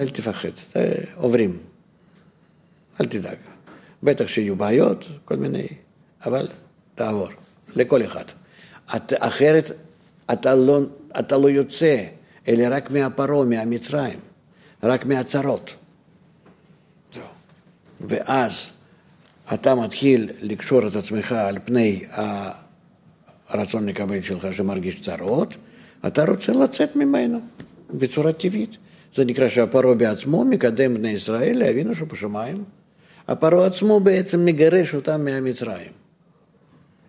אל תפחד, עוברים, אל תדאג. בטח שיהיו בעיות, כל מיני, אבל תעבור, לכל אחד. את, אחרת אתה לא, אתה לא יוצא, אלא רק מהפרעה, מהמצרים, רק מהצרות. זהו. ואז אתה מתחיל לקשור את עצמך על פני הרצון לקבל שלך שמרגיש צרות, אתה רוצה לצאת ממנו בצורה טבעית. זה נקרא שהפרעה בעצמו מקדם בני ישראל לאבינו שבשמיים. הפרעה עצמו בעצם מגרש אותם מהמצרים.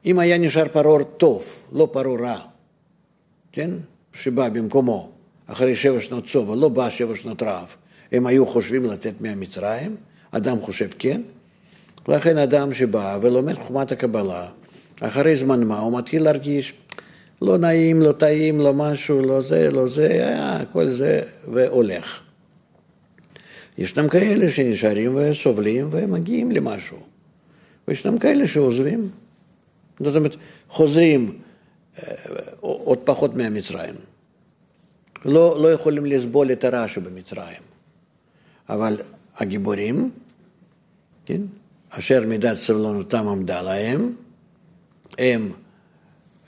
אם היה נשאר פרעה טוב, לא פרעה רע, כן? שבא במקומו אחרי שבע שנות צובה, לא בא שבע שנות רעב, הם היו חושבים לצאת מהמצרים, אדם חושב כן, לכן אדם שבא ולומד חומת הקבלה, אחרי זמן מה הוא מתחיל להרגיש לא נעים, לא טעים, לא משהו, לא זה, לא זה, היה, כל זה, והולך. ישנם כאלה שנשארים וסובלים ומגיעים למשהו, וישנם כאלה שעוזבים. זאת אומרת, חוזרים אה, עוד פחות מהמצרים. לא, לא יכולים לסבול את הרע שבמצרים. אבל הגיבורים, כן, אשר מידת סבלנותם עמדה להם, הם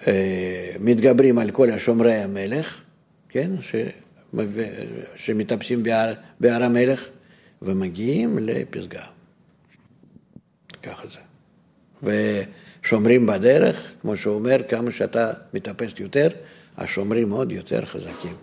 אה, מתגברים על כל השומרי המלך, כן, ש, שמטפסים בהר, בהר המלך, ומגיעים לפסגה. ככה זה. ושומרים בדרך, כמו שהוא אומר, כמה שאתה מטפס יותר, השומרים עוד יותר חזקים.